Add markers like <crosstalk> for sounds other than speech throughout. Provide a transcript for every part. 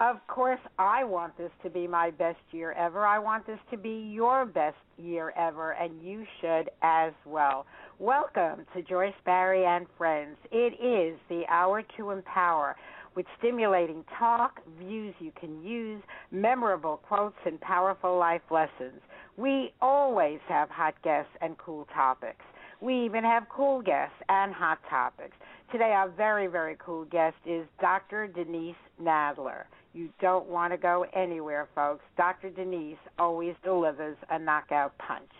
Of course, I want this to be my best year ever. I want this to be your best year ever, and you should as well. Welcome to Joyce Barrie and Friends. It is the hour to empower with stimulating talk, views you can use, memorable quotes, and powerful life lessons. We always have hot guests and cool topics. We even have cool guests and hot topics. Today, our very, very cool guest is Dr. Denise Nadler. You don't want to go anywhere, folks. Dr. Denise always delivers a knockout punch.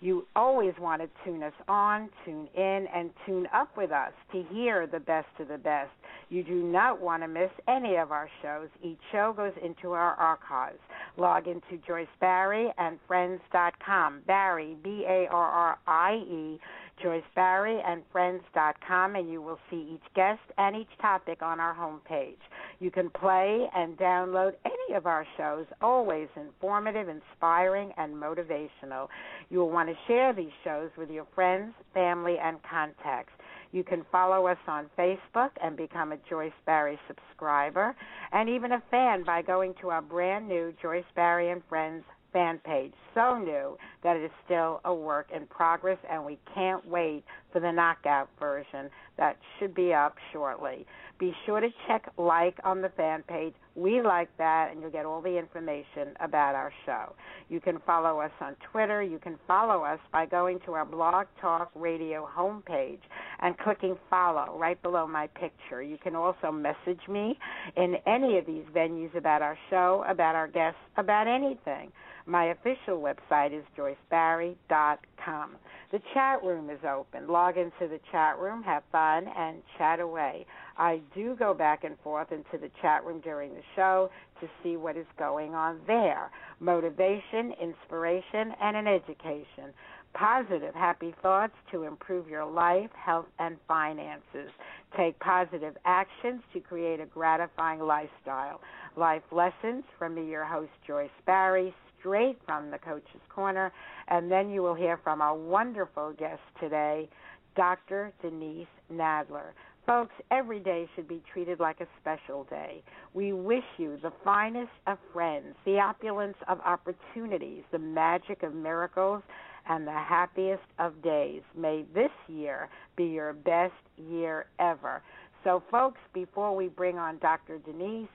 You always want to tune us on, tune in, and tune up with us to hear the best of the best. You do not want to miss any of our shows. Each show goes into our archives. Log into Joyce Barrie and Friends.com. Barrie, B A R R I E, Joyce Barrie and Friends.com, and you will see each guest and each topic on our homepage. You can play and download any of our shows, always informative, inspiring, and motivational. You will want to share these shows with your friends, family, and contacts. You can follow us on Facebook and become a Joyce Barrie subscriber, and even a fan by going to our brand new Joyce Barrie and Friends fan page. So new that it is still a work in progress, and we can't wait for the knockout version that should be up shortly. Be sure to check like on the fan page. We like that, and you'll get all the information about our show. You can follow us on Twitter. You can follow us by going to our Blog Talk Radio homepage and clicking follow right below my picture. You can also message me in any of these venues about our show, about our guests, about anything. My official website is joycebarrie.com. The chat room is open. Log into the chat room, have fun, and chat away. I do go back and forth into the chat room during the show to see what is going on there motivation, inspiration, and an education. Positive, happy thoughts to improve your life, health, and finances. Take positive actions to create a gratifying lifestyle. Life lessons from me, your host, Joyce Barrie, straight from the Coach's Corner. And then you will hear from our wonderful guest today, Dr. Denise Nadler. Folks, every day should be treated like a special day. We wish you the finest of friends, the opulence of opportunities, the magic of miracles, and the happiest of days. May this year be your best year ever. So, folks, before we bring on Dr. Denise,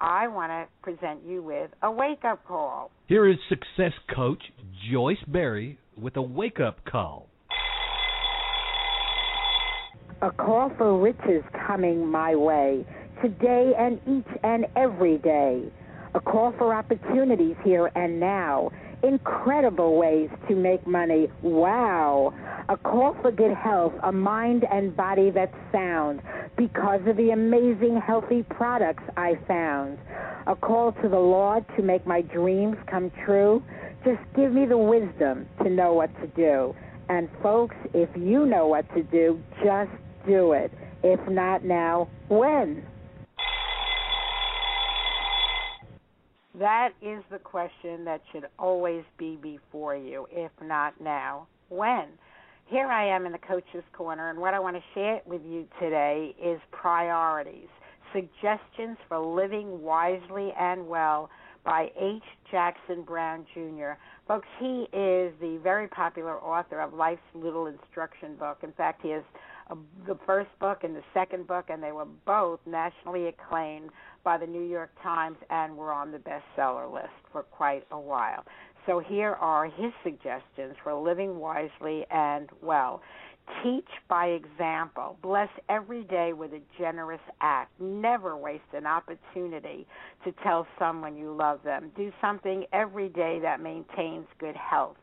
I want to present you with a wake up call. Here is success coach Joyce Barrie with a wake up call. A call for riches coming my way today and each and every day. A call for opportunities here and now. Incredible ways to make money. Wow. A call for good health, a mind and body that's sound because of the amazing healthy products I found. A call to the Lord to make my dreams come true. Just give me the wisdom to know what to do. And folks, if you know what to do, just do it. If not now, when? That is the question that should always be before you, if not now, when? Here I am in the Coach's Corner, and what I want to share with you today is priorities, suggestions for living wisely and well by H. Jackson Brown Jr. Folks, he is the very popular author of Life's Little Instruction Book. In fact, he has the first book and the second book, and they were both nationally acclaimed by the New York Times and were on the bestseller list for quite a while. So here are his suggestions for living wisely and well. Teach by example. Bless every day with a generous act. Never waste an opportunity to tell someone you love them. Do something every day that maintains good health.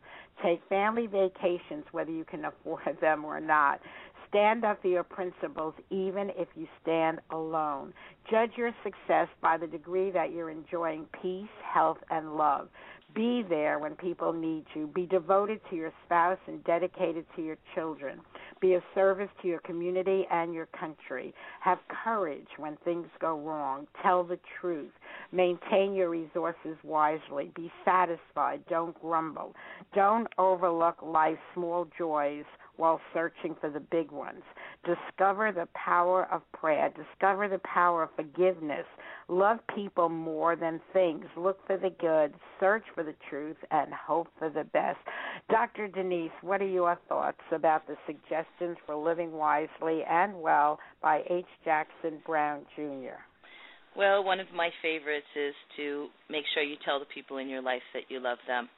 Take family vacations, whether you can afford <laughs> them or not. Stand up for your principles even if you stand alone. Judge your success by the degree that you're enjoying peace, health, and love. Be there when people need you. Be devoted to your spouse and dedicated to your children. Be of service to your community and your country. Have courage when things go wrong. Tell the truth. Maintain your resources wisely. Be satisfied. Don't grumble. Don't overlook life's small joys while searching for the big ones. Discover the power of prayer. Discover the power of forgiveness. Love people more than things. Look for the good. Search for the truth and hope for the best. Dr. Denise, what are your thoughts about the suggestions for living wisely and well by H. Jackson Brown Jr.? Well, one of my favorites is to make sure you tell the people in your life that you love them.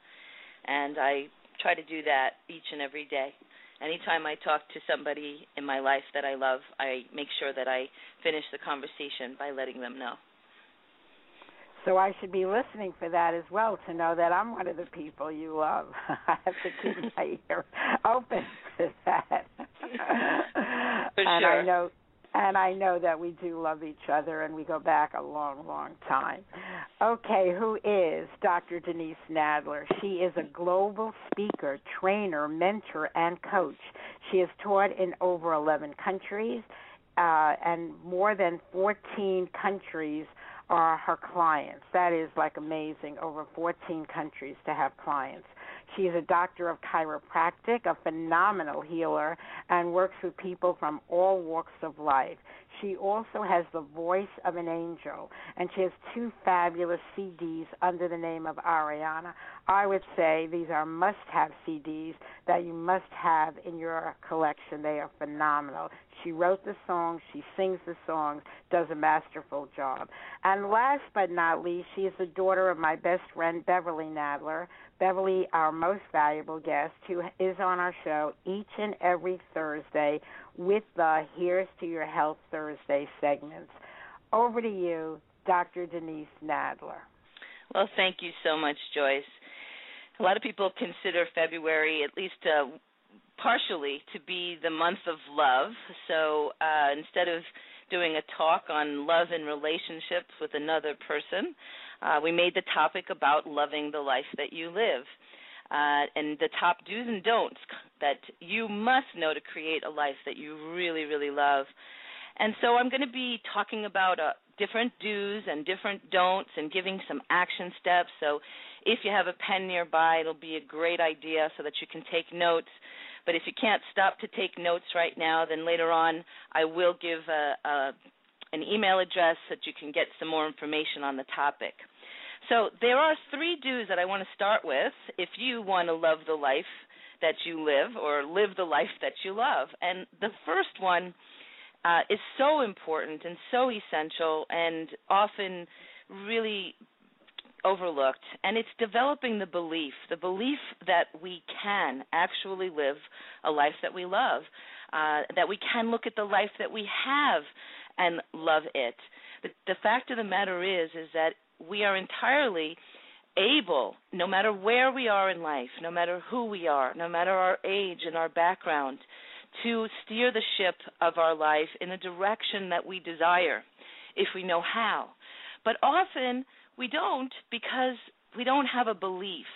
And I try to do that each and every day anytime I talk to somebody in my life that I love, I make sure that I finish the conversation by letting them know. So I should be listening for that as well to know that I'm one of the people you love. <laughs> I have to keep <laughs> my ear open to that. For and sure. I know and I know that we do love each other and we go back a long, long time. Okay, who is Dr. Denise Nadler? She is a global speaker, trainer, mentor, and coach. She has taught in over 11 countries, uh, and more than 14 countries are her clients. That is like amazing, over 14 countries to have clients. She is a doctor of chiropractic, a phenomenal healer, and works with people from all walks of life. She also has the voice of an angel, and she has two fabulous CDs under the name of Ariana. I would say these are must have CDs that you must have in your collection. They are phenomenal. She wrote the songs, she sings the songs, does a masterful job. And last but not least, she is the daughter of my best friend, Beverly Nadler. Beverly, our most valuable guest, who is on our show each and every Thursday with the Here's to Your Health Thursday segments. Over to you, Dr. Denise Nadler. Well, thank you so much, Joyce. A lot of people consider February, at least uh, partially, to be the month of love. So uh, instead of doing a talk on love and relationships with another person, uh, we made the topic about loving the life that you live. Uh, and the top do's and don'ts that you must know to create a life that you really, really love. And so I'm going to be talking about uh, different do's and different don'ts and giving some action steps. So if you have a pen nearby, it'll be a great idea so that you can take notes. But if you can't stop to take notes right now, then later on I will give a, a, an email address so that you can get some more information on the topic. So there are three do's that I want to start with if you want to love the life that you live or live the life that you love. And the first one uh, is so important and so essential and often really overlooked and it's developing the belief the belief that we can actually live a life that we love uh, that we can look at the life that we have and love it the, the fact of the matter is is that we are entirely able, no matter where we are in life, no matter who we are, no matter our age and our background, to steer the ship of our life in a direction that we desire if we know how. But often we don't because we don't have a belief.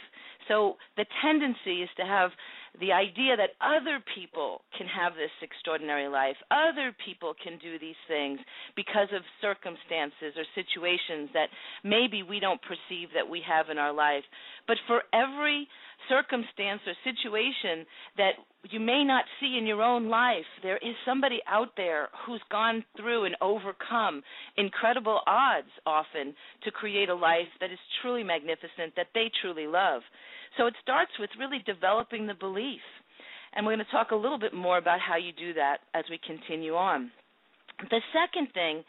So the tendency is to have the idea that other people can have this extraordinary life, other people can do these things because of circumstances or situations that maybe we don't perceive that we have in our life. But for every circumstance or situation that you may not see in your own life, there is somebody out there who's gone through and overcome incredible odds often to create a life that is truly magnificent, that they truly love. So it starts with really developing the belief. And we're going to talk a little bit more about how you do that as we continue on. The second thing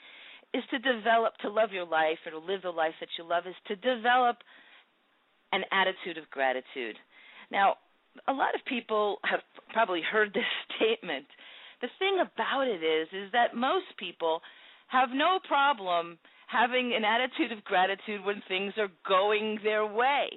is to develop, to love your life or to live the life that you love, is to develop an attitude of gratitude. Now, a lot of people have probably heard <laughs> this statement. The thing about it is is that most people have no problem having an attitude of gratitude when things are going their way.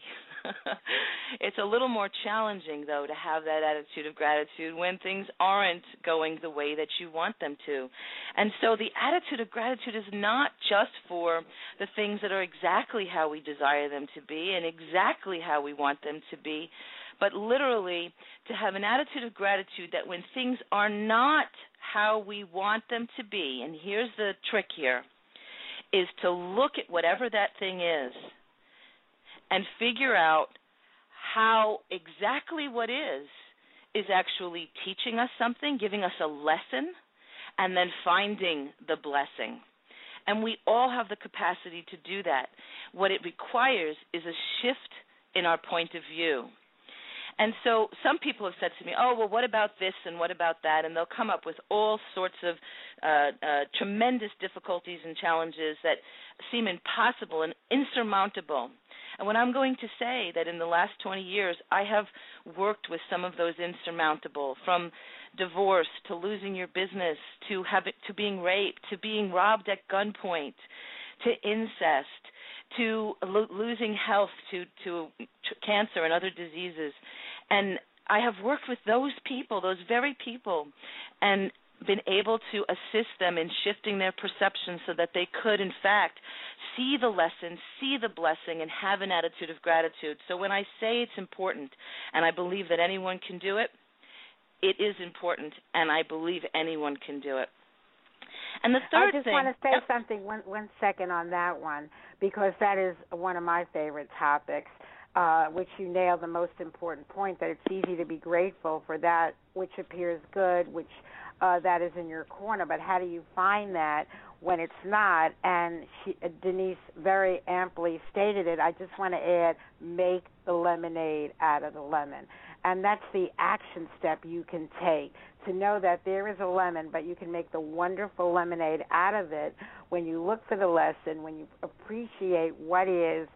<laughs> it's a little more challenging though to have that attitude of gratitude when things aren't going the way that you want them to. And so the attitude of gratitude is not just for the things that are exactly how we desire them to be and exactly how we want them to be, but literally to have an attitude of gratitude that when things are not how we want them to be, and here's the trick here, is to look at whatever that thing is and figure out how exactly what is is actually teaching us something, giving us a lesson, and then finding the blessing. And we all have the capacity to do that. What it requires is a shift in our point of view. And so some people have said to me, "Oh, well, what about this and what about that?" And they'll come up with all sorts of uh, uh, tremendous difficulties and challenges that seem impossible and insurmountable. And what I'm going to say that in the last 20 years, I have worked with some of those insurmountable, from divorce to losing your business to having to being raped to being robbed at gunpoint to incest to lo- losing health to, to to cancer and other diseases and I have worked with those people, those very people, and been able to assist them in shifting their perception so that they could, in fact, see the lesson, see the blessing, and have an attitude of gratitude. So when I say it's important, and I believe that anyone can do it, it is important, and I believe anyone can do it. And the third I just thing, want to say something one one second on that one because that is one of my favorite topics uh, which you nailed the most important point that it's easy to be grateful for that which appears good, which uh, that is in your corner. But how do you find that when it's not? And she, uh, Denise very amply stated it. I just want to add: make the lemonade out of the lemon, and that's the action step you can take to know that there is a lemon, but you can make the wonderful lemonade out of it when you look for the lesson, when you appreciate what is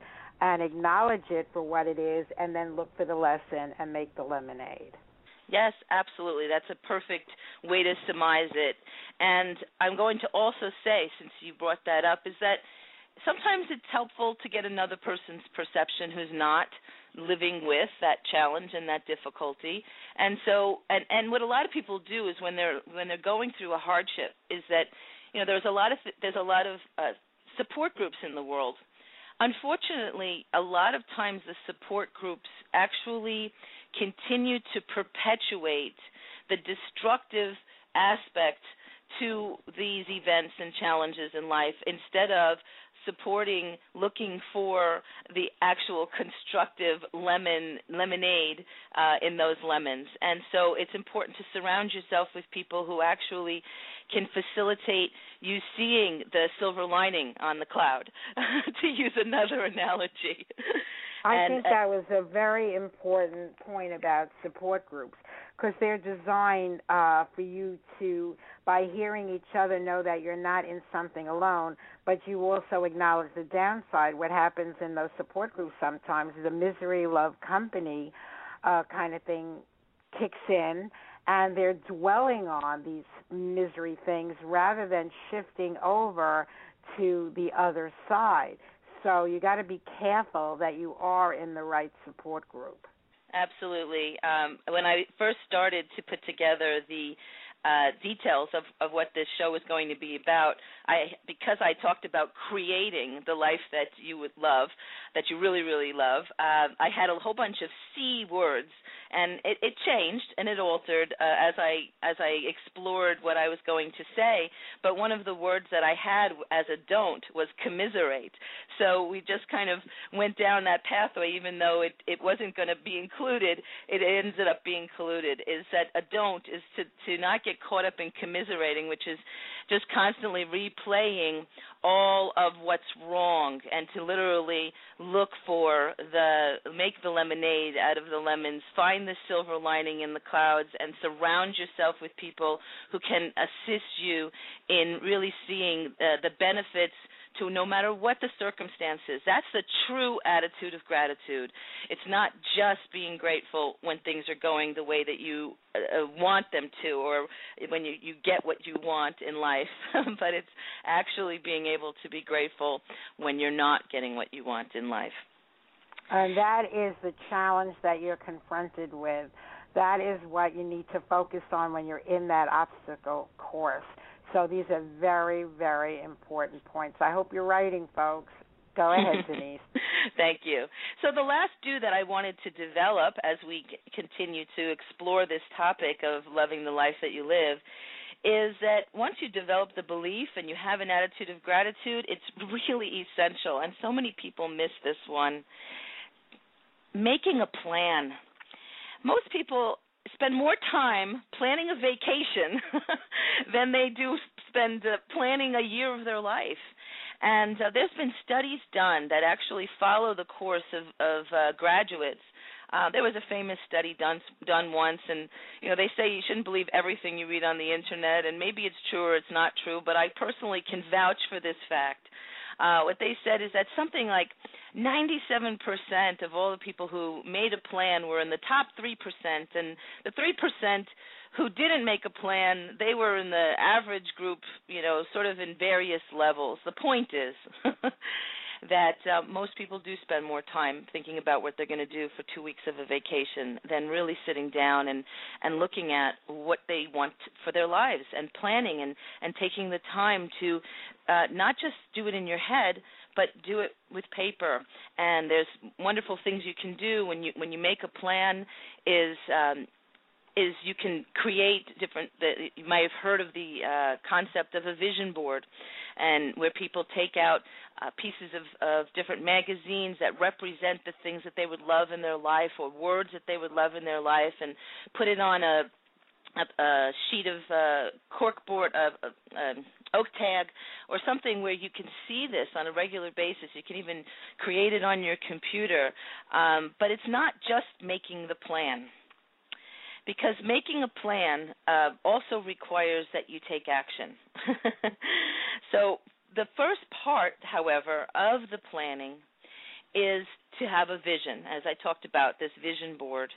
and acknowledge it for what it is and then look for the lesson and make the lemonade. Yes, absolutely. That's a perfect way to surmise it. And I'm going to also say, since you brought that up, is that sometimes it's helpful to get another person's perception who's not living with that challenge and that difficulty. And so, and and what a lot of people do is when they're when they're going through a hardship is that you know there's a lot of there's a lot of uh, support groups in the world Unfortunately, a lot of times the support groups actually continue to perpetuate the destructive aspect to these events and challenges in life instead of supporting looking for the actual constructive lemon lemonade uh, in those lemons. And so it's important to surround yourself with people who actually can facilitate you seeing the silver lining on the cloud <laughs> to use another analogy. I and, think that was a very important point about support groups because they're designed uh, for you to, by hearing each other, know that you're not in something alone, but you also acknowledge the downside. What happens in those support groups sometimes is a misery love company uh, kind of thing kicks in, and they're dwelling on these misery things rather than shifting over to the other side. So you got to be careful that you are in the right support group. Absolutely. Um, when I first started to put together the uh, details of, of what this show is going to be about, I because I talked about creating the life that you would love, that you really really love. Uh, I had a whole bunch of C words, and it, it changed and it altered uh, as I as I explored what I was going to say. But one of the words that I had as a don't was commiserate. So we just kind of went down that pathway, even though it it wasn't going to be included. It ended up being included. Is that a don't is to to not get caught up in commiserating, which is just constantly replaying all of what's wrong and to literally look for the make the lemonade out of the lemons find the silver lining in the clouds and surround yourself with people who can assist you in really seeing uh, the benefits to no matter what the circumstances. That's the true attitude of gratitude. It's not just being grateful when things are going the way that you uh, uh want them to or when you you get what you want in life, <laughs> but it's actually being able to be grateful when you're not getting what you want in life. And that is the challenge that you're confronted with. That is what you need to focus on when you're in that obstacle course so these are very, very important points. I hope you're writing, folks. Go ahead, <laughs> Denise. Thank you. So, the last do that I wanted to develop as we continue to explore this topic of loving the life that you live is that once you develop the belief and you have an attitude of gratitude, it's really essential. And so many people miss this one. Making a plan. Most people spend more time planning a vacation <laughs> than they do spend uh, planning a year of their life. And uh, there's been studies done that actually follow the course of, of uh, graduates. Uh, there was a famous study done done once, and you know they say you shouldn't believe everything you read on the internet, and maybe it's true or it's not true. But I personally can vouch for this fact. Uh, what they said is that something like 97% of all the people who made a plan were in the top 3%, and the 3% who didn't make a plan, they were in the average group, you know, sort of in various levels. The point is <laughs> that uh, most people do spend more time thinking about what they're going to do for two weeks of a vacation than really sitting down and and looking at what they want for their lives and planning and and taking the time to uh, not just do it in your head but do it with paper. And there's wonderful things you can do when you when you make a plan is um is you can create different the, you might have heard of the uh, concept of a vision board and where people take out uh, pieces of, of different magazines that represent the things that they would love in their life or words that they would love in their life and put it on a a, a sheet of uh, corkboard, uh, oak tag, or something where you can see this on a regular basis. You can even create it on your computer. Um, but it's not just making the plan because making a plan uh, also requires that you take action. <laughs> so the first part, however, of the planning is to have a vision, as I talked about this vision board.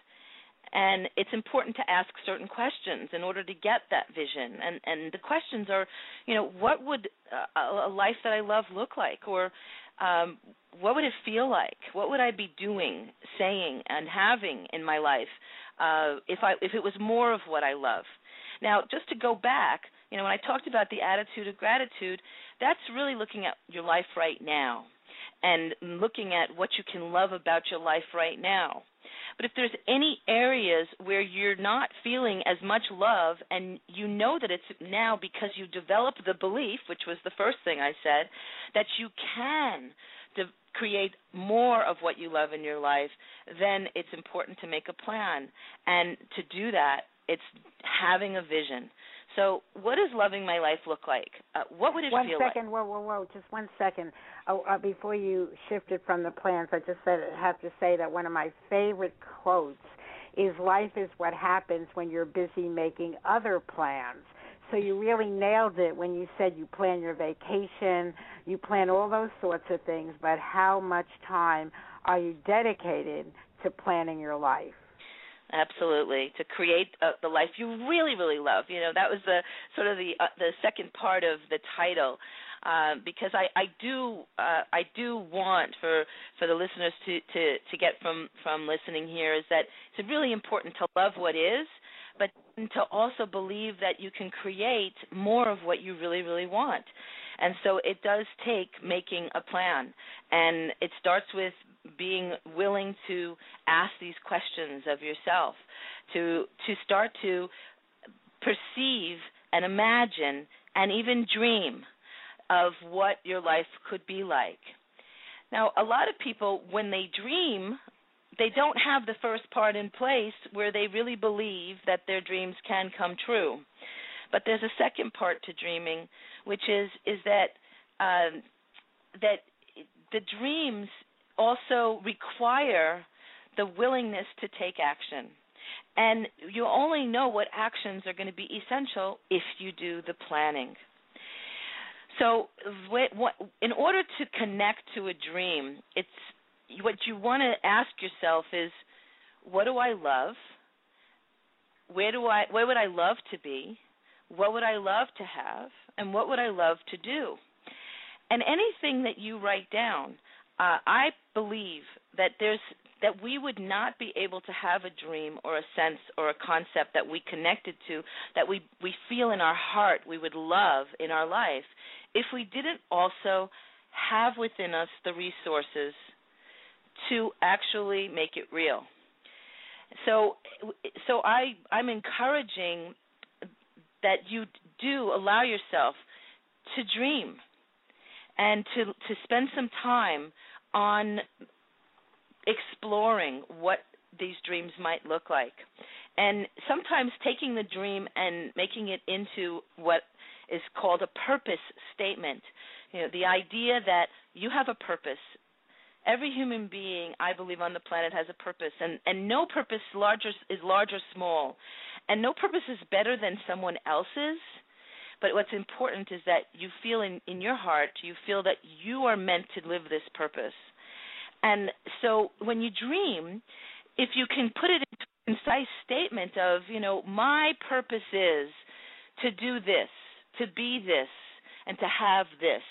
And it's important to ask certain questions in order to get that vision. And and the questions are, you know, what would a, a life that I love look like, or um, what would it feel like? What would I be doing, saying, and having in my life uh, if I if it was more of what I love. Now, just to go back, you know, when I talked about the attitude of gratitude, that's really looking at your life right now and looking at what you can love about your life right now. But if there's any areas where you're not feeling as much love and you know that it's now because you developed the belief, which was the first thing I said, that you can de- create more of what you love in your life, then it's important to make a plan. And to do that, it's having a vision. So, what does loving my life look like? Uh, what would it one feel second, like? Whoa, whoa, whoa! Just one second. Oh, uh, before you shifted from the plans, I just said, have to say that one of my favorite quotes is "Life is what happens when you're busy making other plans." So you really nailed it when you said you plan your vacation, you plan all those sorts of things, but how much time are you dedicated to planning your life? Absolutely, to create uh, the life you really, really love. You know, that was the sort of the uh, the second part of the title, uh, because I I do uh, I do want for for the listeners to to to get from from listening here is that it's really important to love what is, but to also believe that you can create more of what you really, really want. And so it does take making a plan. And it starts with being willing to ask these questions of yourself, to to start to perceive and imagine and even dream of what your life could be like. Now, a lot of people when they dream, they don't have the first part in place where they really believe that their dreams can come true. But there's a second part to dreaming, which is is that um, that the dreams also require the willingness to take action. And you only know what actions are going to be essential if you do the planning. So, in order to connect to a dream, it's what you want to ask yourself is, what do I love? Where do I? Where would I love to be? What would I love to have? And what would I love to do? And anything that you write down, uh, I believe that there's that we would not be able to have a dream or a sense or a concept that we connected to that we we feel in our heart we would love in our life if we didn't also have within us the resources to actually make it real so so i i'm encouraging that you do allow yourself to dream and to to spend some time on exploring what these dreams might look like. And sometimes taking the dream and making it into what is called a purpose statement. You know, the idea that you have a purpose. Every human being, I believe, on the planet has a purpose, and and no purpose larger is large or small, and no purpose is better than someone else's. But what's important is that you feel in in your heart, you feel that you are meant to live this purpose and so when you dream, if you can put it into a concise statement of, you know, my purpose is to do this, to be this, and to have this.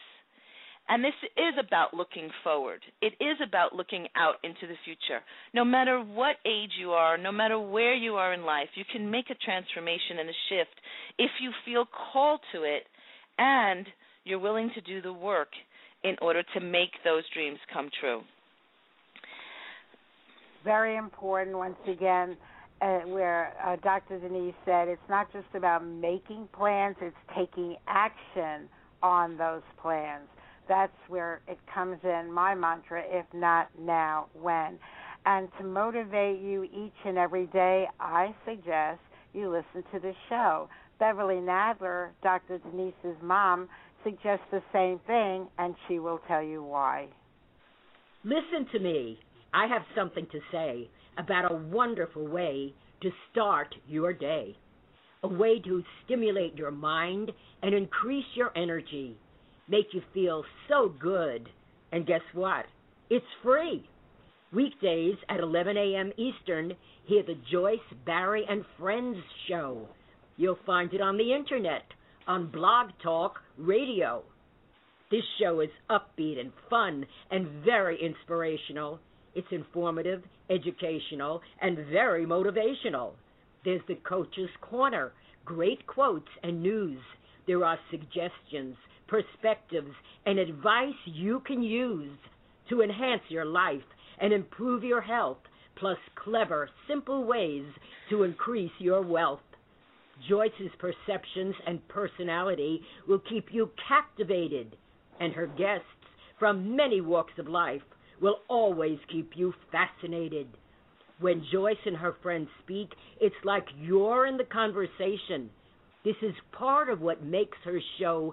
And this is about looking forward. It is about looking out into the future. No matter what age you are, no matter where you are in life, you can make a transformation and a shift if you feel called to it and you're willing to do the work in order to make those dreams come true very important once again uh, where uh, Dr. Denise said it's not just about making plans, it's taking action on those plans. That's where it comes in, my mantra, if not now, when. And to motivate you each and every day, I suggest you listen to the show. Beverly Nadler, Dr. Denise's mom, suggests the same thing, and she will tell you why. Listen to me. I have something to say about a wonderful way to start your day. A way to stimulate your mind and increase your energy, make you feel so good. And guess what? It's free. Weekdays at 11 a.m. Eastern, hear the Joyce, Barrie, and Friends show. You'll find it on the internet, on Blog Talk Radio. This show is upbeat and fun and very inspirational it's informative, educational, and very motivational. There's the Coach's Corner, great quotes and news. There are suggestions, perspectives, and advice you can use to enhance your life and improve your health, plus clever, simple ways to increase your wealth. Joyce's perceptions and personality will keep you captivated, and her guests from many walks of life will always keep you fascinated. When Joyce and her friends speak, it's like you're in the conversation. This is part of what makes her show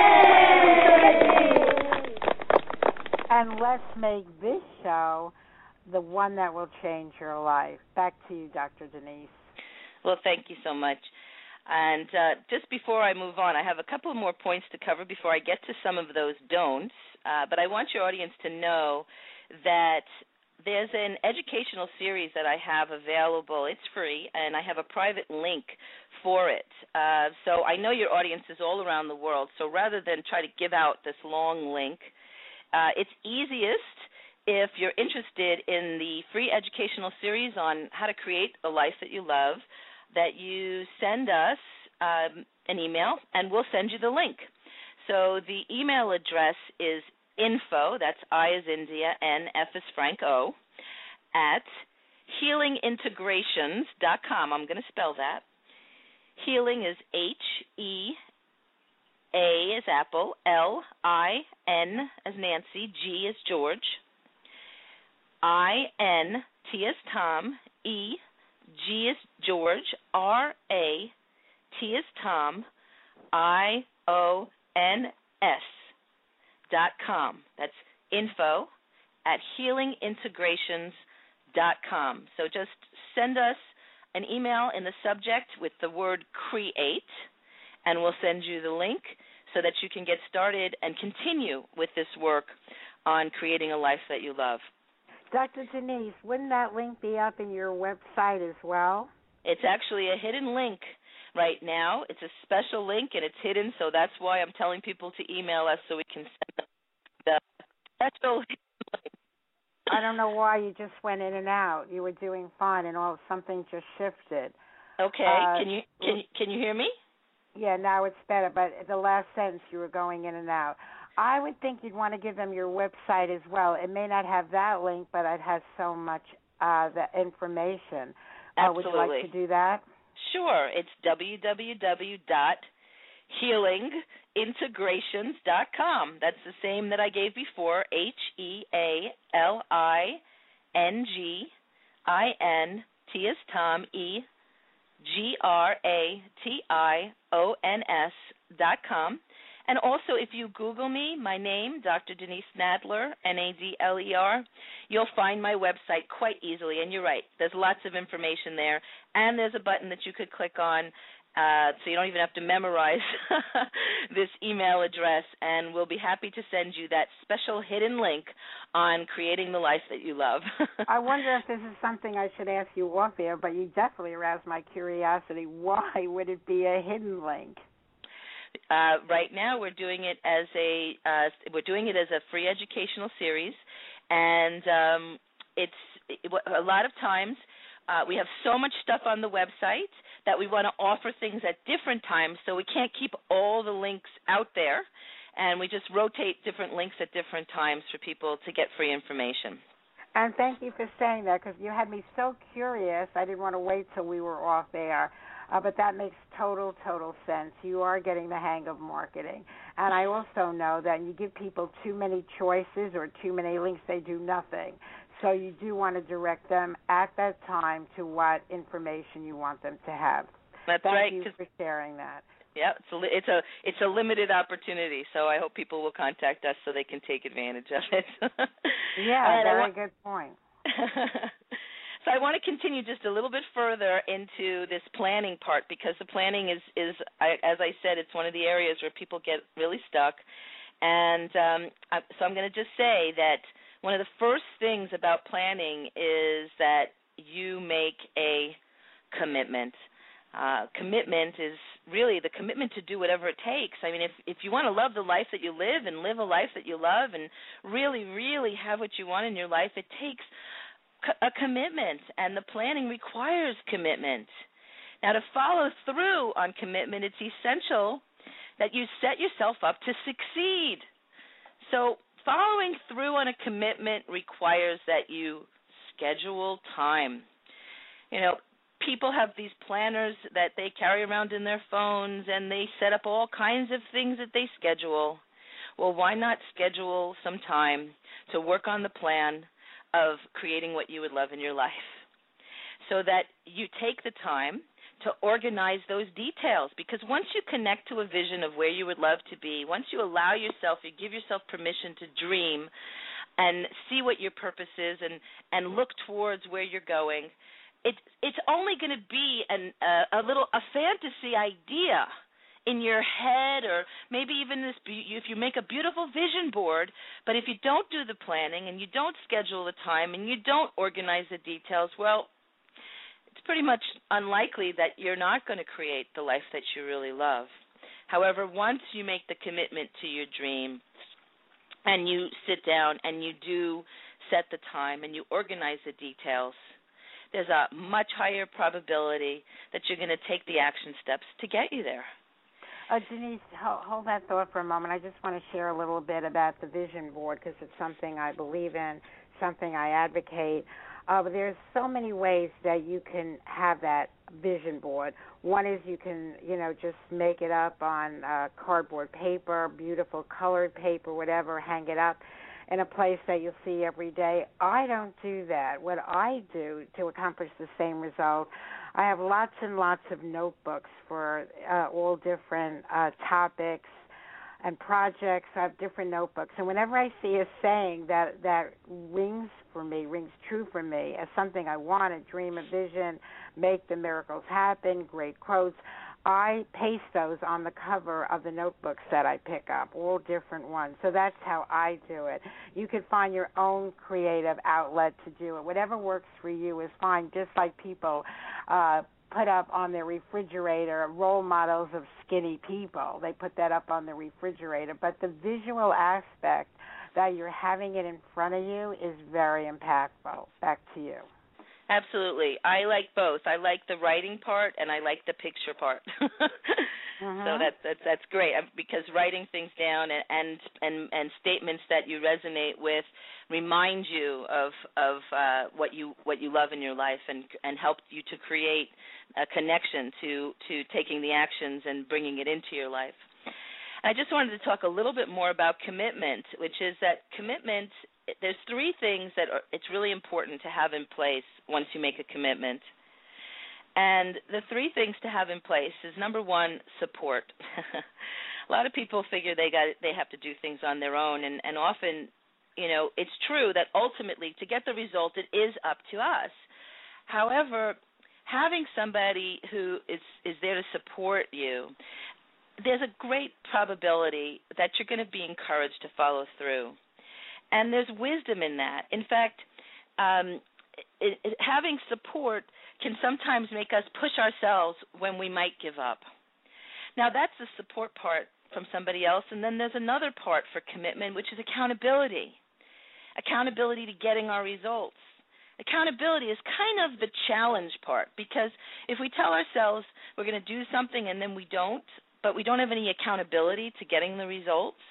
And let's make this show the one that will change your life. Back to you, Dr. Denise. Well, thank you so much. And uh, just before I move on, I have a couple more points to cover before I get to some of those don'ts. Uh, but I want your audience to know that there's an educational series that I have available. It's free, and I have a private link for it. Uh, so I know your audience is all around the world. So rather than try to give out this long link, uh, it's easiest if you're interested in the free educational series on how to create a life that you love, that you send us um, an email, and we'll send you the link. So the email address is info, that's I as India, N, F as Frank, O, at healingintegrations.com. I'm going to spell that. Healing is H E A as Apple, L I N as Nancy, G as George, I N T as Tom, E G as George, R A T as Tom, I O N S dot com. That's info at healingintegrations dot com. So just send us an email in the subject with the word create, and we'll send you the link so that you can get started and continue with this work on creating a life that you love. Dr. Denise, wouldn't that link be up in your website as well? It's actually a hidden link right now. It's a special link and it's hidden, so that's why I'm telling people to email us so we can send them the special link. I don't know why you just went in and out. You were doing fine, and all something just shifted. Okay, uh, can you can you, can you hear me? Yeah, now it's better. But the last sentence you were going in and out. I would think you'd want to give them your website as well. It may not have that link, but it has so much uh, the information. Absolutely. Uh, would you like to do that? Sure. It's www.healingintegrations.com. That's the same that I gave before. H E A L I N G I N T is Tom E G R A T I O N S dot com. And also, if you Google me, my name, Dr. Denise Nadler, N A D L E R, you'll find my website quite easily. And you're right, there's lots of information there. And there's a button that you could click on uh, so you don't even have to memorize <laughs> this email address, and we'll be happy to send you that special hidden link on creating the life that you love. <laughs> I wonder if this is something I should ask you off air, but you definitely aroused my curiosity. Why would it be a hidden link? Uh, right now, we're doing it as a uh, we're doing it as a free educational series, and um, it's it, a lot of times uh, we have so much stuff on the website that we want to offer things at different times, so we can't keep all the links out there, and we just rotate different links at different times for people to get free information. And thank you for saying that because you had me so curious. I didn't want to wait till we were off air. Uh, but that makes total, total sense. You are getting the hang of marketing. And I also know that you give people too many choices or too many links, they do nothing. So you do want to direct them at that time to what information you want them to have. That's Thank right. you for sharing that. Yeah, it's a it's a it's a limited opportunity, so I hope people will contact us so they can take advantage of it. <laughs> yeah, very want, good point. <laughs> so I want to continue just a little bit further into this planning part because the planning is is I, as I said, it's one of the areas where people get really stuck, and um, I, so I'm going to just say that one of the first things about planning is that you make a commitment. Uh, commitment is really the commitment to do whatever it takes. I mean, if if you want to love the life that you live and live a life that you love and really, really have what you want in your life, it takes a commitment, and the planning requires commitment. Now, to follow through on commitment, it's essential that you set yourself up to succeed. So, following through on a commitment requires that you schedule time. You know, people have these planners that they carry around in their phones and they set up all kinds of things that they schedule. Well, why not schedule some time to work on the plan of creating what you would love in your life? So that you take the time to organize those details because once you connect to a vision of where you would love to be, once you allow yourself, you give yourself permission to dream and see what your purpose is and and look towards where you're going, it it's only going to be an uh, a little a fantasy idea in your head or maybe even this if you make a beautiful vision board but if you don't do the planning and you don't schedule the time and you don't organize the details well it's pretty much unlikely that you're not going to create the life that you really love however once you make the commitment to your dream and you sit down and you do set the time and you organize the details there's a much higher probability that you're going to take the action steps to get you there uh, Denise, hold, hold that thought for a moment. I just want to share a little bit about the vision board because it's something I believe in, something I advocate. Uh, there's so many ways that you can have that vision board. One is you can, you know, just make it up on uh, cardboard paper, beautiful colored paper, whatever, hang it up in a place that you'll see every day. I don't do that. What I do to accomplish the same result, I have lots and lots of notebooks for uh, all different uh, topics and projects. I have different notebooks, and whenever I see a saying that that rings for me, rings true for me as something I want, a dream, a vision, make the miracles happen, great quotes. I paste those on the cover of the notebooks that I pick up, all different ones. So that's how I do it. You can find your own creative outlet to do it. Whatever works for you is fine, just like people uh put up on their refrigerator role models of skinny people. They put that up on the refrigerator, but the visual aspect that you're having it in front of you is very impactful. Back to you. Absolutely. I like both. I like the writing part and I like the picture part. <laughs> uh-huh. So that's that's that's great because writing things down and, and and and statements that you resonate with remind you of of uh what you what you love in your life and and help you to create a connection to to taking the actions and bringing it into your life. I just wanted to talk a little bit more about commitment, which is that commitment there's three things that are, it's really important to have in place once you make a commitment. And the three things to have in place is number one, support. <laughs> a lot of people figure they got they have to do things on their own, and and often, you know, it's true that ultimately to get the result, it is up to us. However, having somebody who is is there to support you, there's a great probability that you're going to be encouraged to follow through and there's wisdom in that. In fact, um, it, it, having support can sometimes make us push ourselves when we might give up. Now, that's the support part from somebody else, and then there's another part for commitment, which is accountability. Accountability to getting our results. Accountability is kind of the challenge part because if we tell ourselves we're going to do something and then we don't, but we don't have any accountability to getting the results,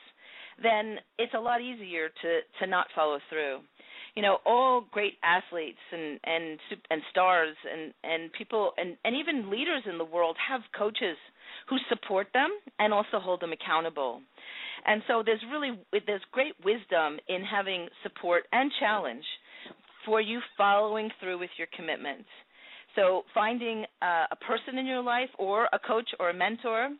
then it's a lot easier to to not follow through. You know, all great athletes and and and stars and and people and and even leaders in the world have coaches who support them and also hold them accountable. And so there's really there's great wisdom in having support and challenge for you following through with your commitments. So finding uh, a person in your life or a coach or a mentor,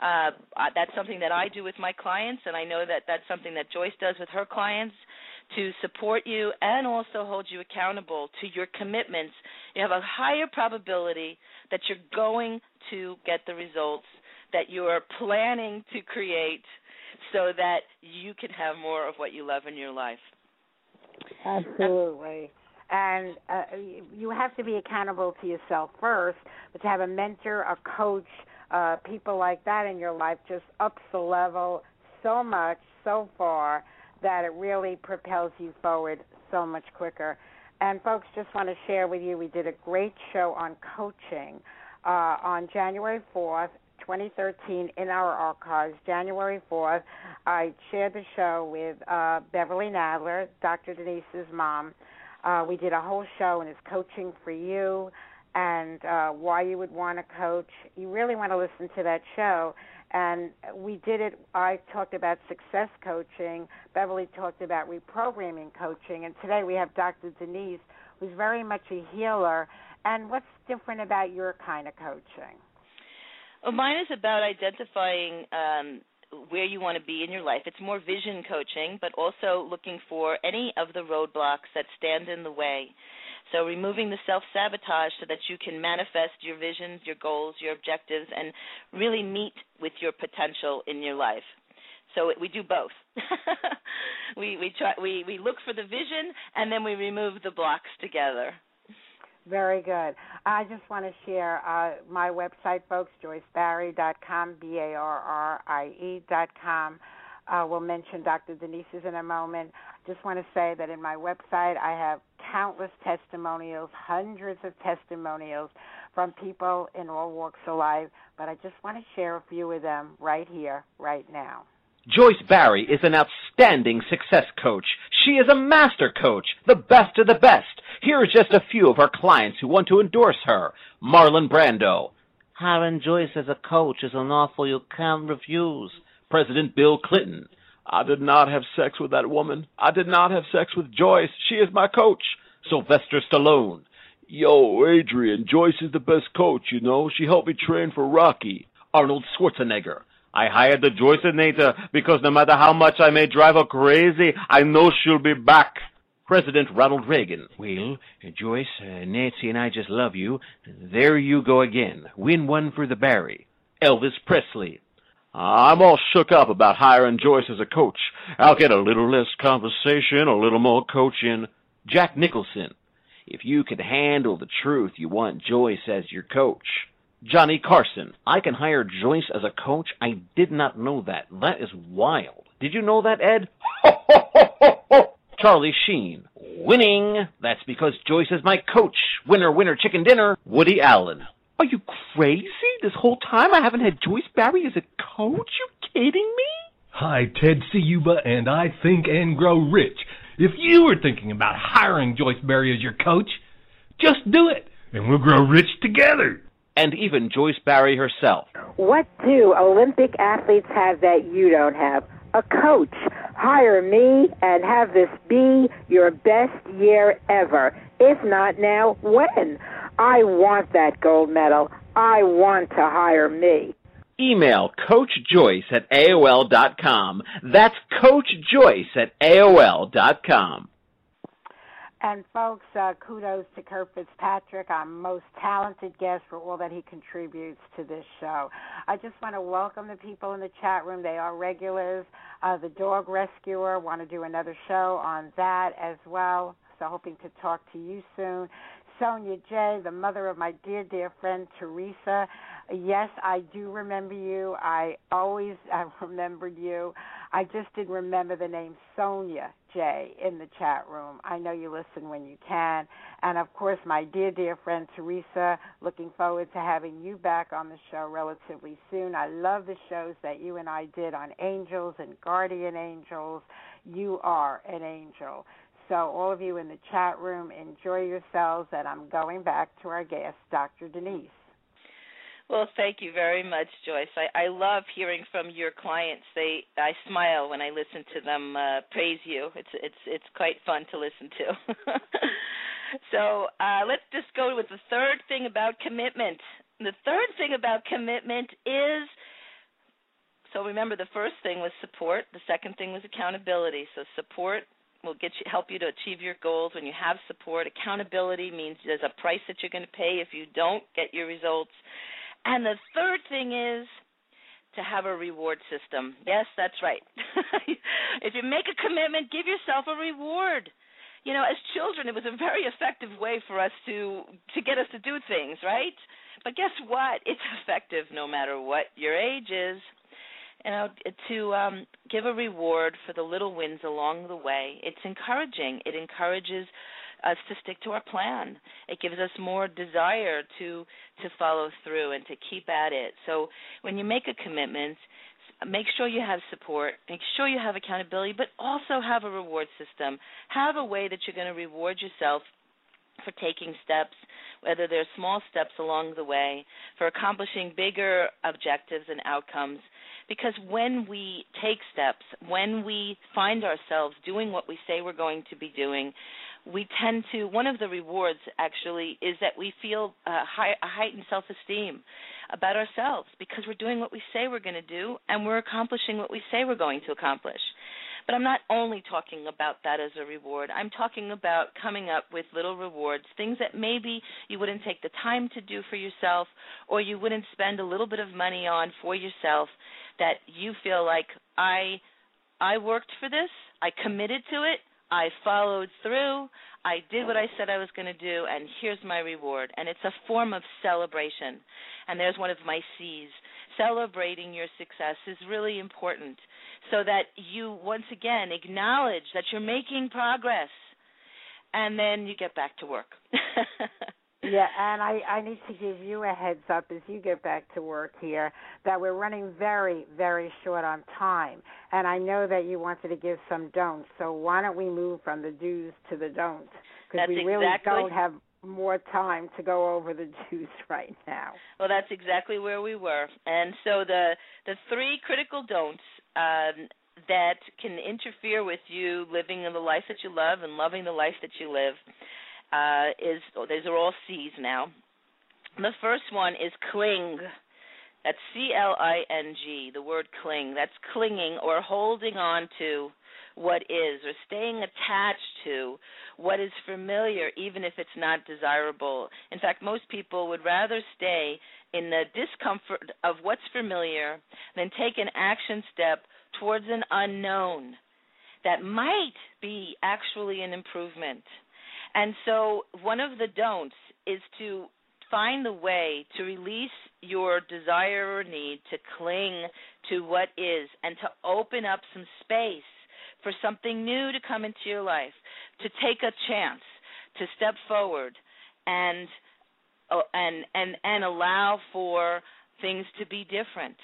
uh, that's something that I do with my clients, and I know that that's something that Joyce does with her clients to support you and also hold you accountable to your commitments. You have a higher probability that you're going to get the results that you're planning to create so that you can have more of what you love in your life. Absolutely and uh, you have to be accountable to yourself first. But to have a mentor, a coach, uh, people like that in your life just ups the level so much, so far that it really propels you forward so much quicker. And folks, just want to share with you, we did a great show on coaching uh, on January 4th 2013 in our archives, January 4th. I shared the show with uh, Beverly Nadler, Dr. Denise's mom, uh, we did a whole show, and it's coaching for you and uh, why you would want to coach. You really want to listen to that show. And we did it. I talked about success coaching. Beverly talked about reprogramming coaching. And today we have Dr. Denise, who's very much a healer. And what's different about your kind of coaching? Well, mine is about identifying um, where you want to be in your life. It's more vision coaching, but also looking for any of the roadblocks that stand in the way. So, removing the self sabotage so that you can manifest your visions, your goals, your objectives, and really meet with your potential in your life. So we do both. <laughs> we we try we we look for the vision and then we remove the blocks together. Very good. I just want to share uh, my website, folks, joycebarrie.com, B A R R I E.com. Uh, we'll mention Dr. Denise's in a moment. Just want to say that in my website, I have countless testimonials, hundreds of testimonials from people in all walks of life, but I just want to share a few of them right here, right now. Joyce Barrie is an outstanding success coach. She is a master coach, the best of the best. Here are just a few of our clients who want to endorse her. Marlon Brando. Hiring Joyce as a coach is an offer you can't refuse. President Bill Clinton. I did not have sex with that woman. I did not have sex with Joyce. She is my coach. Sylvester Stallone. Yo, Adrian, Joyce is the best coach, you know. She helped me train for Rocky. Arnold Schwarzenegger. I hired the Joyceinator because no matter how much I may drive her crazy, I know she'll be back. President Ronald Reagan. Well, Joyce, uh, Nancy and I just love you. There you go again. Win one for the Barrie. Elvis Presley. I'm all shook up about hiring Joyce as a coach. I'll get a little less conversation, a little more coaching. Jack Nicholson. If you can handle the truth, you want Joyce as your coach. Johnny Carson. I can hire Joyce as a coach. I did not know that. That is wild. Did you know that, Ed? <laughs> Charlie Sheen. Winning. That's because Joyce is my coach. Winner, winner, chicken dinner. Woody Allen. Are you crazy? This whole time I haven't had Joyce Barrie as a coach? You kidding me? Hi, Ted Ciuba, and I think and grow rich. If you were thinking about hiring Joyce Barrie as your coach, just do it, and we'll grow rich together and even Joyce Barrie herself. What do Olympic athletes have that you don't have? A coach. Hire me and have this be your best year ever. If not now, when? I want that gold medal. I want to hire me. Email Coach Joyce at AOL.com. That's Coach Joyce at AOL.com. And folks, uh, kudos to Kurt Fitzpatrick, our most talented guest, for all that he contributes to this show. I just want to welcome the people in the chat room. They are regulars. Uh, the Dog Rescuer, want to do another show on that as well. So hoping to talk to you soon. Sonia J., the mother of my dear, dear friend Teresa. Yes, I do remember you. I always I <laughs> remembered you. I just didn't remember the name Sonia J in the chat room. I know you listen when you can. And of course, my dear, dear friend Teresa, looking forward to having you back on the show relatively soon. I love the shows that you and I did on angels and guardian angels. You are an angel. So, all of you in the chat room, enjoy yourselves. And I'm going back to our guest, Dr. Denise. Well, thank you very much, Joyce. I, I love hearing from your clients. They I smile when I listen to them uh, praise you. It's it's it's quite fun to listen to. <laughs> so uh, let's just go with the third thing about commitment. The third thing about commitment is so remember the first thing was support. The second thing was accountability. So support will get you help you to achieve your goals when you have support. Accountability means there's a price that you're going to pay if you don't get your results and the third thing is to have a reward system. Yes, that's right. <laughs> if you make a commitment, give yourself a reward. You know, as children, it was a very effective way for us to to get us to do things, right? But guess what? It's effective no matter what your age is. You know, to um, give a reward for the little wins along the way. It's encouraging. It encourages us to stick to our plan. It gives us more desire to to follow through and to keep at it. So when you make a commitment, make sure you have support, make sure you have accountability, but also have a reward system. Have a way that you're going to reward yourself for taking steps, whether they're small steps along the way, for accomplishing bigger objectives and outcomes. Because when we take steps, when we find ourselves doing what we say we're going to be doing, we tend to one of the rewards actually is that we feel uh, high, a heightened self-esteem about ourselves because we're doing what we say we're going to do and we're accomplishing what we say we're going to accomplish. But I'm not only talking about that as a reward. I'm talking about coming up with little rewards, things that maybe you wouldn't take the time to do for yourself or you wouldn't spend a little bit of money on for yourself that you feel like I I worked for this, I committed to it, I followed through, I did what I said I was going to do, and here's my reward. And it's a form of celebration. And there's one of my C's. Celebrating your success is really important so that you once again acknowledge that you're making progress. And then you get back to work. <laughs> Yeah, and I, I need to give you a heads up as you get back to work here that we're running very, very short on time. And I know that you wanted to give some don'ts. So why don't we move from the do's to the don'ts? Because we really exactly... don't have more time to go over the <laughs> do's right now. Well, that's exactly where we were. And so the the three critical don'ts um, that can interfere with you living in the life that you love and loving the life that you live uh, is oh, these are all C's now. The first one is cling. That's C L I N G. The word cling. That's clinging or holding on to what is or staying attached to what is familiar even if it's not desirable. In fact, most people would rather stay in the discomfort of what's familiar than take an action step towards an unknown that might be actually an improvement. And so, one of the don'ts is to find the way to release your desire or need to cling to what is and to open up some space for something new to come into your life, to take a chance, to step forward and uh, and and and allow for things to be different.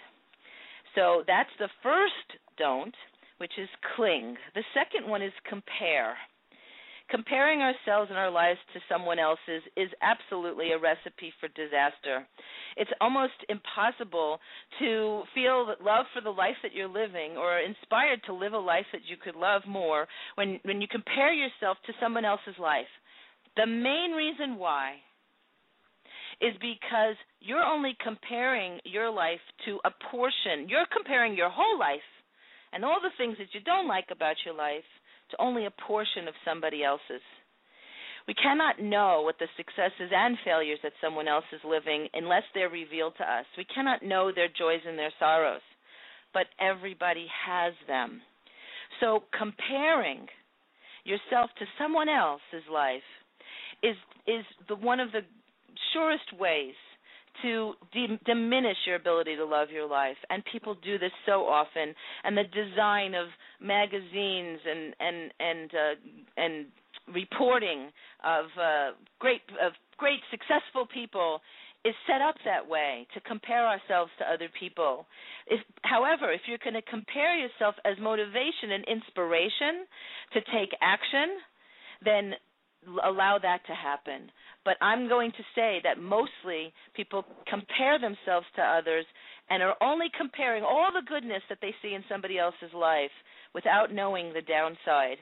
So that's the first don't, which is cling. The second one is compare comparing ourselves and our lives to someone else's is absolutely a recipe for disaster. It's almost impossible to feel love for the life that you're living or inspired to live a life that you could love more when when you compare yourself to someone else's life. The main reason why is because you're only comparing your life to a portion. You're comparing your whole life and all the things that you don't like about your life to only a portion of somebody else's. We cannot know what the successes and failures that someone else is living unless they're revealed to us. We cannot know their joys and their sorrows, but everybody has them. So comparing yourself to someone else's life is is the one of the surest ways to de- diminish your ability to love your life and people do this so often and the design of magazines and and and uh, and reporting of uh, great of great successful people is set up that way to compare ourselves to other people. If, however, if you're going to compare yourself as motivation and inspiration to take action, then allow that to happen. But I'm going to say that mostly people compare themselves to others and are only comparing all the goodness that they see in somebody else's life without knowing the downside.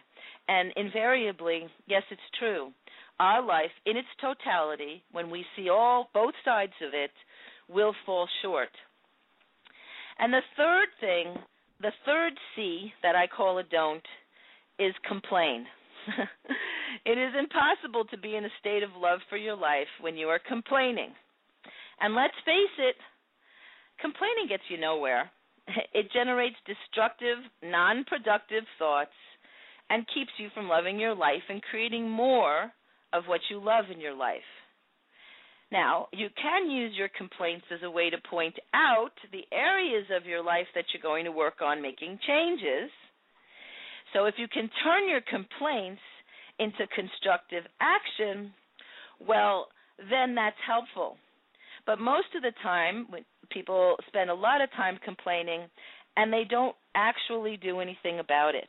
And invariably, yes, it's true. Our life in its totality, when we see all both sides of it, will fall short. And the third thing, the third C that I call a don't, is complain. <laughs> it is impossible to be in a state of love for your life when you are complaining. And let's face it, complaining gets you nowhere. It generates destructive, non productive thoughts and keeps you from loving your life and creating more of what you love in your life. Now, you can use your complaints as a way to point out the areas of your life that you're going to work on making changes. So, if you can turn your complaints into constructive action, well, then that's helpful. But most of the time, people spend a lot of time complaining and they don't actually do anything about it.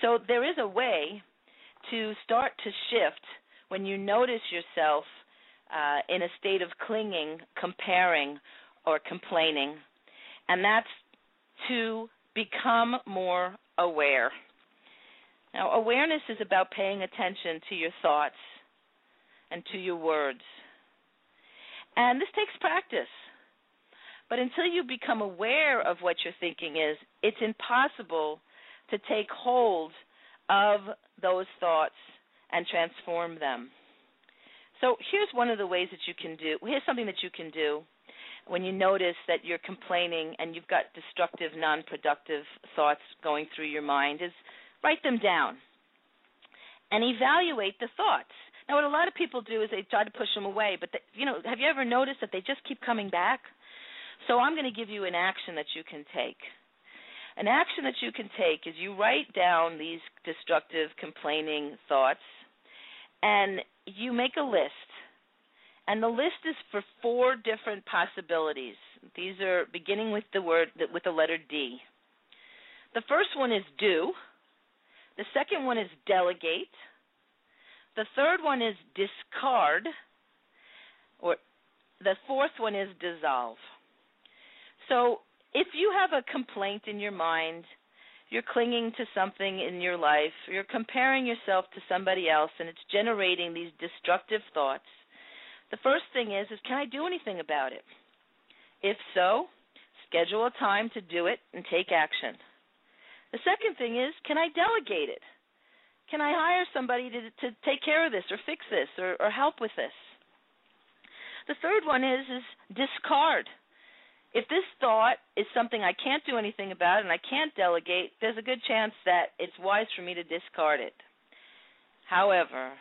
So there is a way to start to shift when you notice yourself uh, in a state of clinging, comparing, or complaining, and that's to become more aware. Now, awareness is about paying attention to your thoughts and to your words. And this takes practice. But until you become aware of what your thinking is, it's impossible to take hold of those thoughts and transform them. So here's one of the ways that you can do. Here's something that you can do when you notice that you're complaining and you've got destructive, non-productive thoughts going through your mind is write them down and evaluate the thoughts. Now, what a lot of people do is they try to push them away, but you know, have you ever noticed that they just keep coming back? So I'm going to give you an action that you can take. An action that you can take is you write down these destructive, complaining thoughts, and you make a list. And the list is for four different possibilities. These are beginning with the word with the letter D. The first one is do. The second one is delegate. The third one is discard. Or the fourth one is dissolve. So if you have a complaint in your mind, you're clinging to something in your life, you're comparing yourself to somebody else and it's generating these destructive thoughts. The first thing is is can I do anything about it? If so, schedule a time to do it and take action. The second thing is can I delegate it? Can I hire somebody to to take care of this or fix this or, or help with this? The third one is is discard if this thought is something I can't do anything about and I can't delegate, there's a good chance that it's wise for me to discard it. However,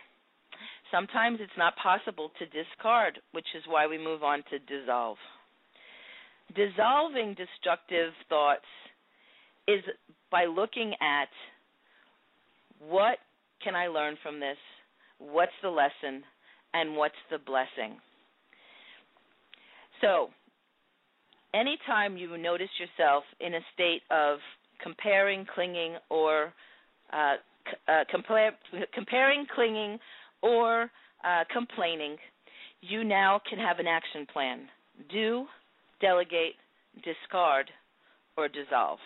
sometimes it's not possible to discard, which is why we move on to dissolve. Dissolving destructive thoughts is by looking at what can I learn from this? What's the lesson? And what's the blessing? So, anytime you notice yourself in a state of comparing, clinging, or uh, uh, compare, comparing, clinging, or uh, complaining, you now can have an action plan. Do, delegate, discard, or dissolve.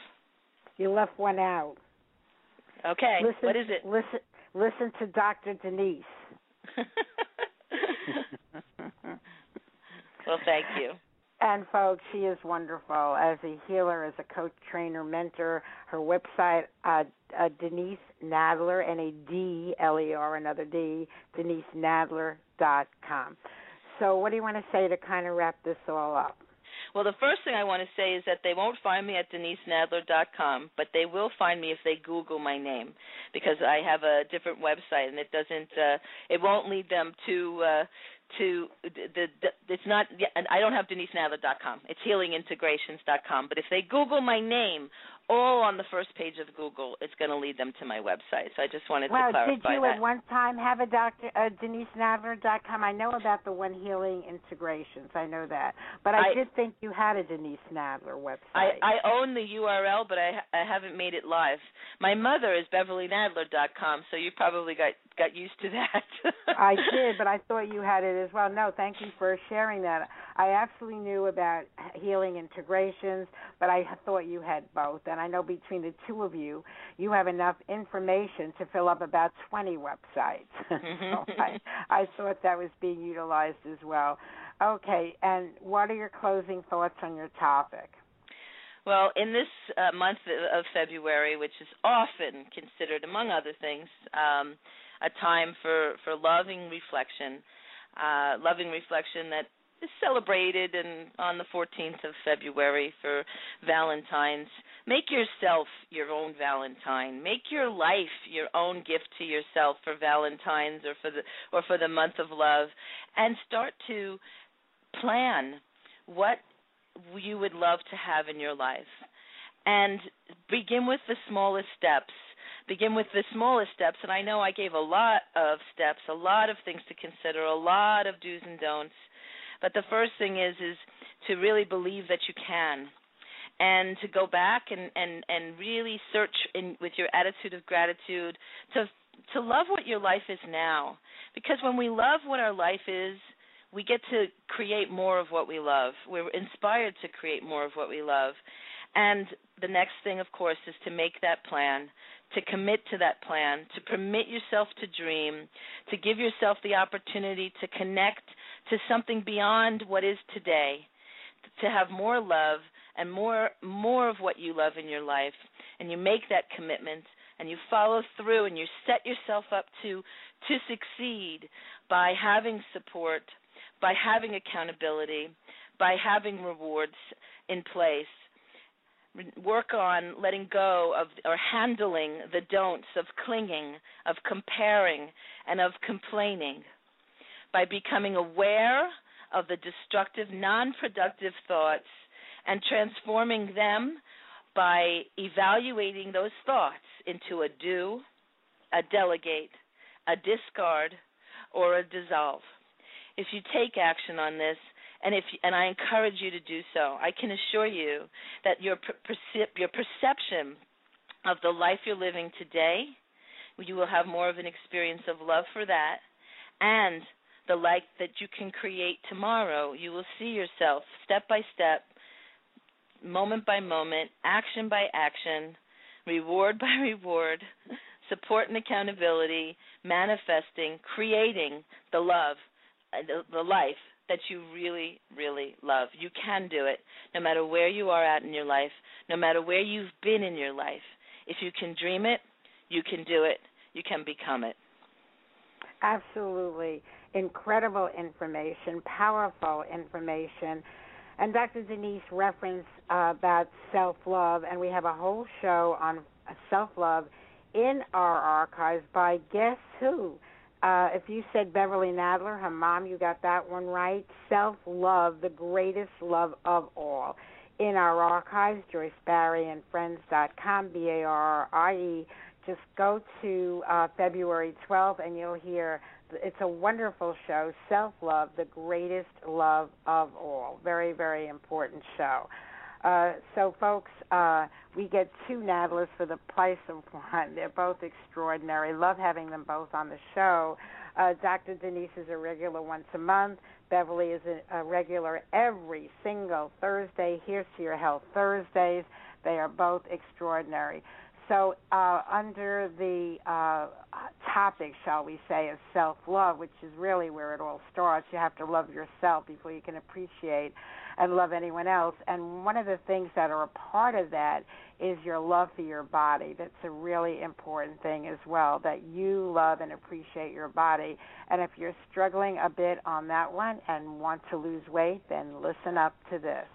You left one out. Okay. Listen, what is it? Listen, listen to Dr. Denise. <laughs> <laughs> well, thank you. And folks, she is wonderful as a healer, as a coach, trainer, mentor. Her website, uh, uh, Denise Nadler, N A D L E R, another D, DeniseNadler.com. So, what do you want to say to kind of wrap this all up? Well, the first thing I want to say is that they won't find me at denisenadler.com, but they will find me if they Google my name because I have a different website and it doesn't uh it won't lead them to uh to the, the it's not I don't have denisenadler.com. It's healingintegrations.com. But if they Google my name, all on the first page of Google, it's going to lead them to my website. So I just wanted well, to clarify that. Well, did you that. at one time have a doctor uh, DeniseNadler.com? I know about the One Healing Integrations. I know that, but I, I did think you had a Denise Nadler website. I, I own the URL, but I I haven't made it live. My mother is BeverlyNadler.com, so you probably got got used to that. I <laughs> did, but I thought you had it as well. No, thank you for sharing that. I absolutely knew about healing integrations, but I thought you had both. And I know between the two of you, you have enough information to fill up about 20 websites. <laughs> so I, I thought that was being utilized as well. Okay, and what are your closing thoughts on your topic? Well, in this uh, month of February, which is often considered, among other things, um, a time for for loving reflection, uh, loving reflection that is celebrated and on the 14th of February for Valentine's. Make yourself your own Valentine. Make your life your own gift to yourself for Valentine's or for the or for the month of love and start to plan what you would love to have in your life. And begin with the smallest steps begin with the smallest steps and I know I gave a lot of steps, a lot of things to consider, a lot of do's and don'ts. But the first thing is is to really believe that you can. And to go back and and and really search in with your attitude of gratitude to to love what your life is now. Because when we love what our life is we get to create more of what we love. We're inspired to create more of what we love. And the next thing of course is to make that plan to commit to that plan to permit yourself to dream to give yourself the opportunity to connect to something beyond what is today to have more love and more more of what you love in your life and you make that commitment and you follow through and you set yourself up to to succeed by having support, by having accountability, by having rewards in place. Work on letting go of or handling the don'ts of clinging, of comparing, and of complaining. By becoming aware of the destructive, non productive thoughts and transforming them by evaluating those thoughts into a do, a delegate, a discard, or a dissolve. If you take action on this, and if and I encourage you to do so, I can assure you that your your perception of the life you're living today, you will have more of an experience of love for that, and the life that you can create tomorrow. You will see yourself step by step moment by moment, action by action, reward <laughs> by reward, support and accountability, manifesting, creating the love, uh, the, the life that you really, really love. You can do it no matter where you are at in your life, no matter where you've been in your life. If you can dream it, you can do it, you can become it. Absolutely. Incredible information, powerful information. And Dr. Denise referenced uh, about self love, and we have a whole show on self love in our archives by guess who? Uh, if you said Beverly Nadler, her mom, you got that one right. Self love, the greatest love of all. In our archives, Joyce Barrie and Friends.com, B A R R I E. Just go to uh, February 12th and you'll hear it's a wonderful show. Self love, the greatest love of all. Very, very important show. Uh, so, folks, uh, we get two Nadlers for the price of one. They're both extraordinary. Love having them both on the show. Uh, Dr. Denise is a regular once a month. Beverly is a, a regular every single Thursday. Here's to your health Thursdays. They are both extraordinary. So, uh, under the uh, topic, shall we say, of self love, which is really where it all starts, you have to love yourself before you can appreciate and love anyone else. And one of the things that are a part of that is your love for your body. That's a really important thing as well, that you love and appreciate your body. And if you're struggling a bit on that one and want to lose weight, then listen up to this.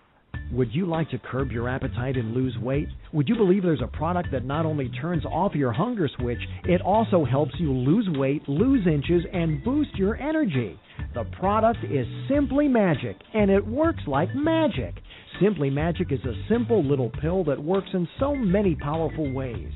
Would you like to curb your appetite and lose weight? Would you believe there's a product that not only turns off your hunger switch, it also helps you lose weight, lose inches, and boost your energy? The product is Simply Magic, and it works like magic. Simply Magic is a simple little pill that works in so many powerful ways.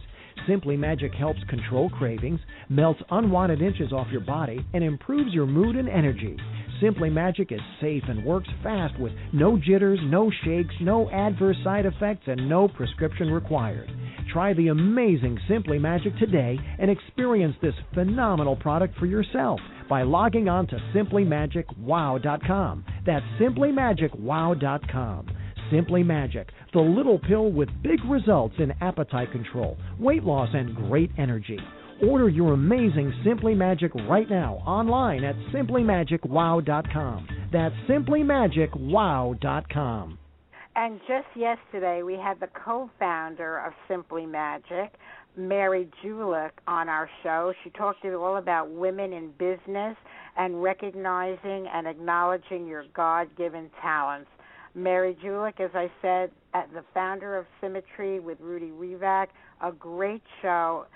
Simply Magic helps control cravings, melts unwanted inches off your body, and improves your mood and energy. Simply Magic is safe and works fast with no jitters, no shakes, no adverse side effects, and no prescription required. Try the amazing Simply Magic today and experience this phenomenal product for yourself by logging on to simplymagicwow.com. That's simplymagicwow.com. Simply Magic, the little pill with big results in appetite control, weight loss, and great energy. Order your amazing Simply Magic right now online at simplymagicwow.com. That's simplymagicwow.com. And just yesterday, we had the co founder of Simply Magic, Mary Julich, on our show. She talked to all about women in business and recognizing and acknowledging your God given talents. Mary Julich, as I said, the founder of Symmetry with Rudy Revak, a great show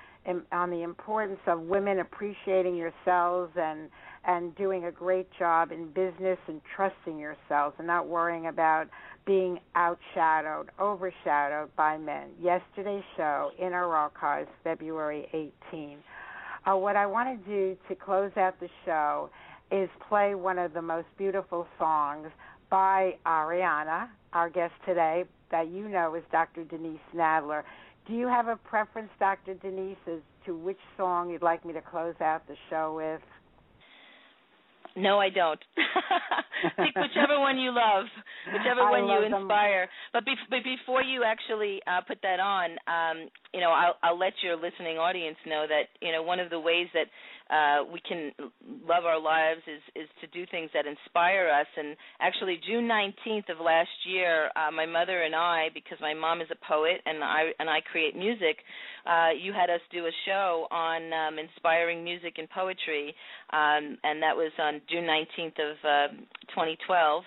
on the importance of women appreciating yourselves and and doing a great job in business and trusting yourselves and not worrying about being outshadowed, overshadowed by men. Yesterday's show in our archives, February 18. Uh, what I want to do to close out the show is play one of the most beautiful songs by Ariana, our guest today, that you know is Dr. Denise Nadler. Do you have a preference, Dr. Denise, as to which song you'd like me to close out the show with? No, I don't. <laughs> Pick whichever one you love. whichever I one you love them. inspire. But, be- but before you actually uh, put that on, um, you know, I'll, I'll let your listening audience know that you know one of the ways that uh, we can love our lives is is to do things that inspire us. And actually, June 19th of last year, uh, my mother and I, because my mom is a poet and I and I create music, uh, you had us do a show on um, inspiring music and poetry, um, and that was on June 19th of uh, 2012.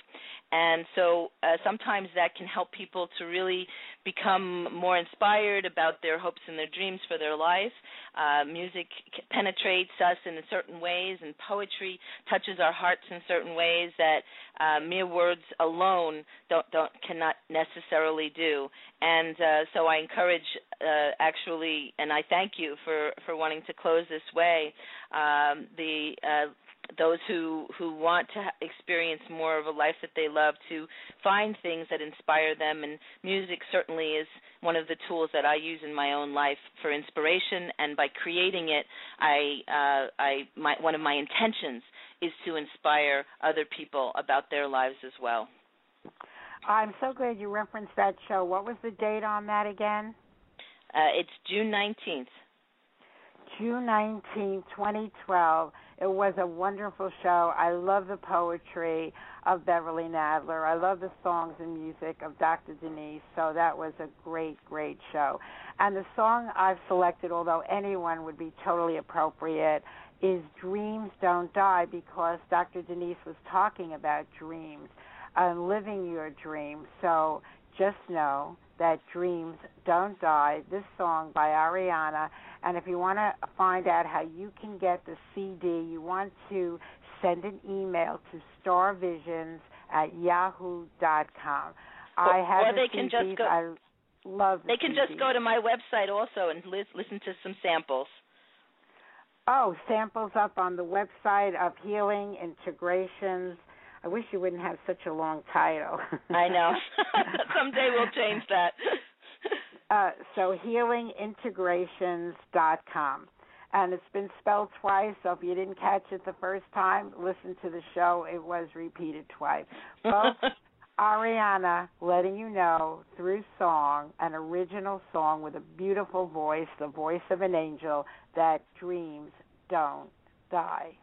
And so uh, sometimes that can help people to really become more inspired about their hopes and their dreams for their life. Uh, music penetrates us in certain ways, and poetry touches our hearts in certain ways that uh, mere words alone don't, don't cannot necessarily do. And uh, so I encourage, uh, actually, and I thank you for for wanting to close this way. Um, the uh, those who who want to experience more of a life that they love to find things that inspire them and music certainly is one of the tools that I use in my own life for inspiration and by creating it I uh I my one of my intentions is to inspire other people about their lives as well. I'm so glad you referenced that show. What was the date on that again? Uh, it's June 19th. June 19, 2012. It was a wonderful show. I love the poetry of Beverly Nadler. I love the songs and music of Dr. Denise. So that was a great, great show. And the song I've selected, although anyone would be totally appropriate, is Dreams Don't Die because Dr. Denise was talking about dreams and living your dreams. So just know that dreams don't die. This song by Ariana and if you want to find out how you can get the CD, you want to send an email to starvisions at yahoo.com. I have or they the can CDs. just go. I love the They can CDs. just go to my website also and li- listen to some samples. Oh, samples up on the website of Healing Integrations. I wish you wouldn't have such a long title. I know. <laughs> <laughs> Someday we'll change that. Uh, so healingintegrations.com. And it's been spelled twice, so if you didn't catch it the first time, listen to the show. It was repeated twice. Folks, <laughs> Ariana letting you know through song, an original song with a beautiful voice, the voice of an angel, that dreams don't die.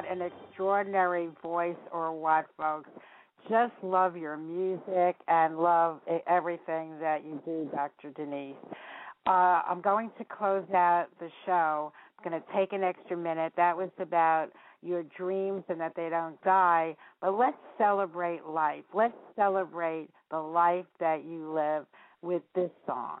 Not an extraordinary voice or what, folks? Just love your music and love everything that you do, Dr. Denise. Uh, I'm going to close out the show. I'm going to take an extra minute. That was about your dreams and that they don't die. But let's celebrate life. Let's celebrate the life that you live with this song.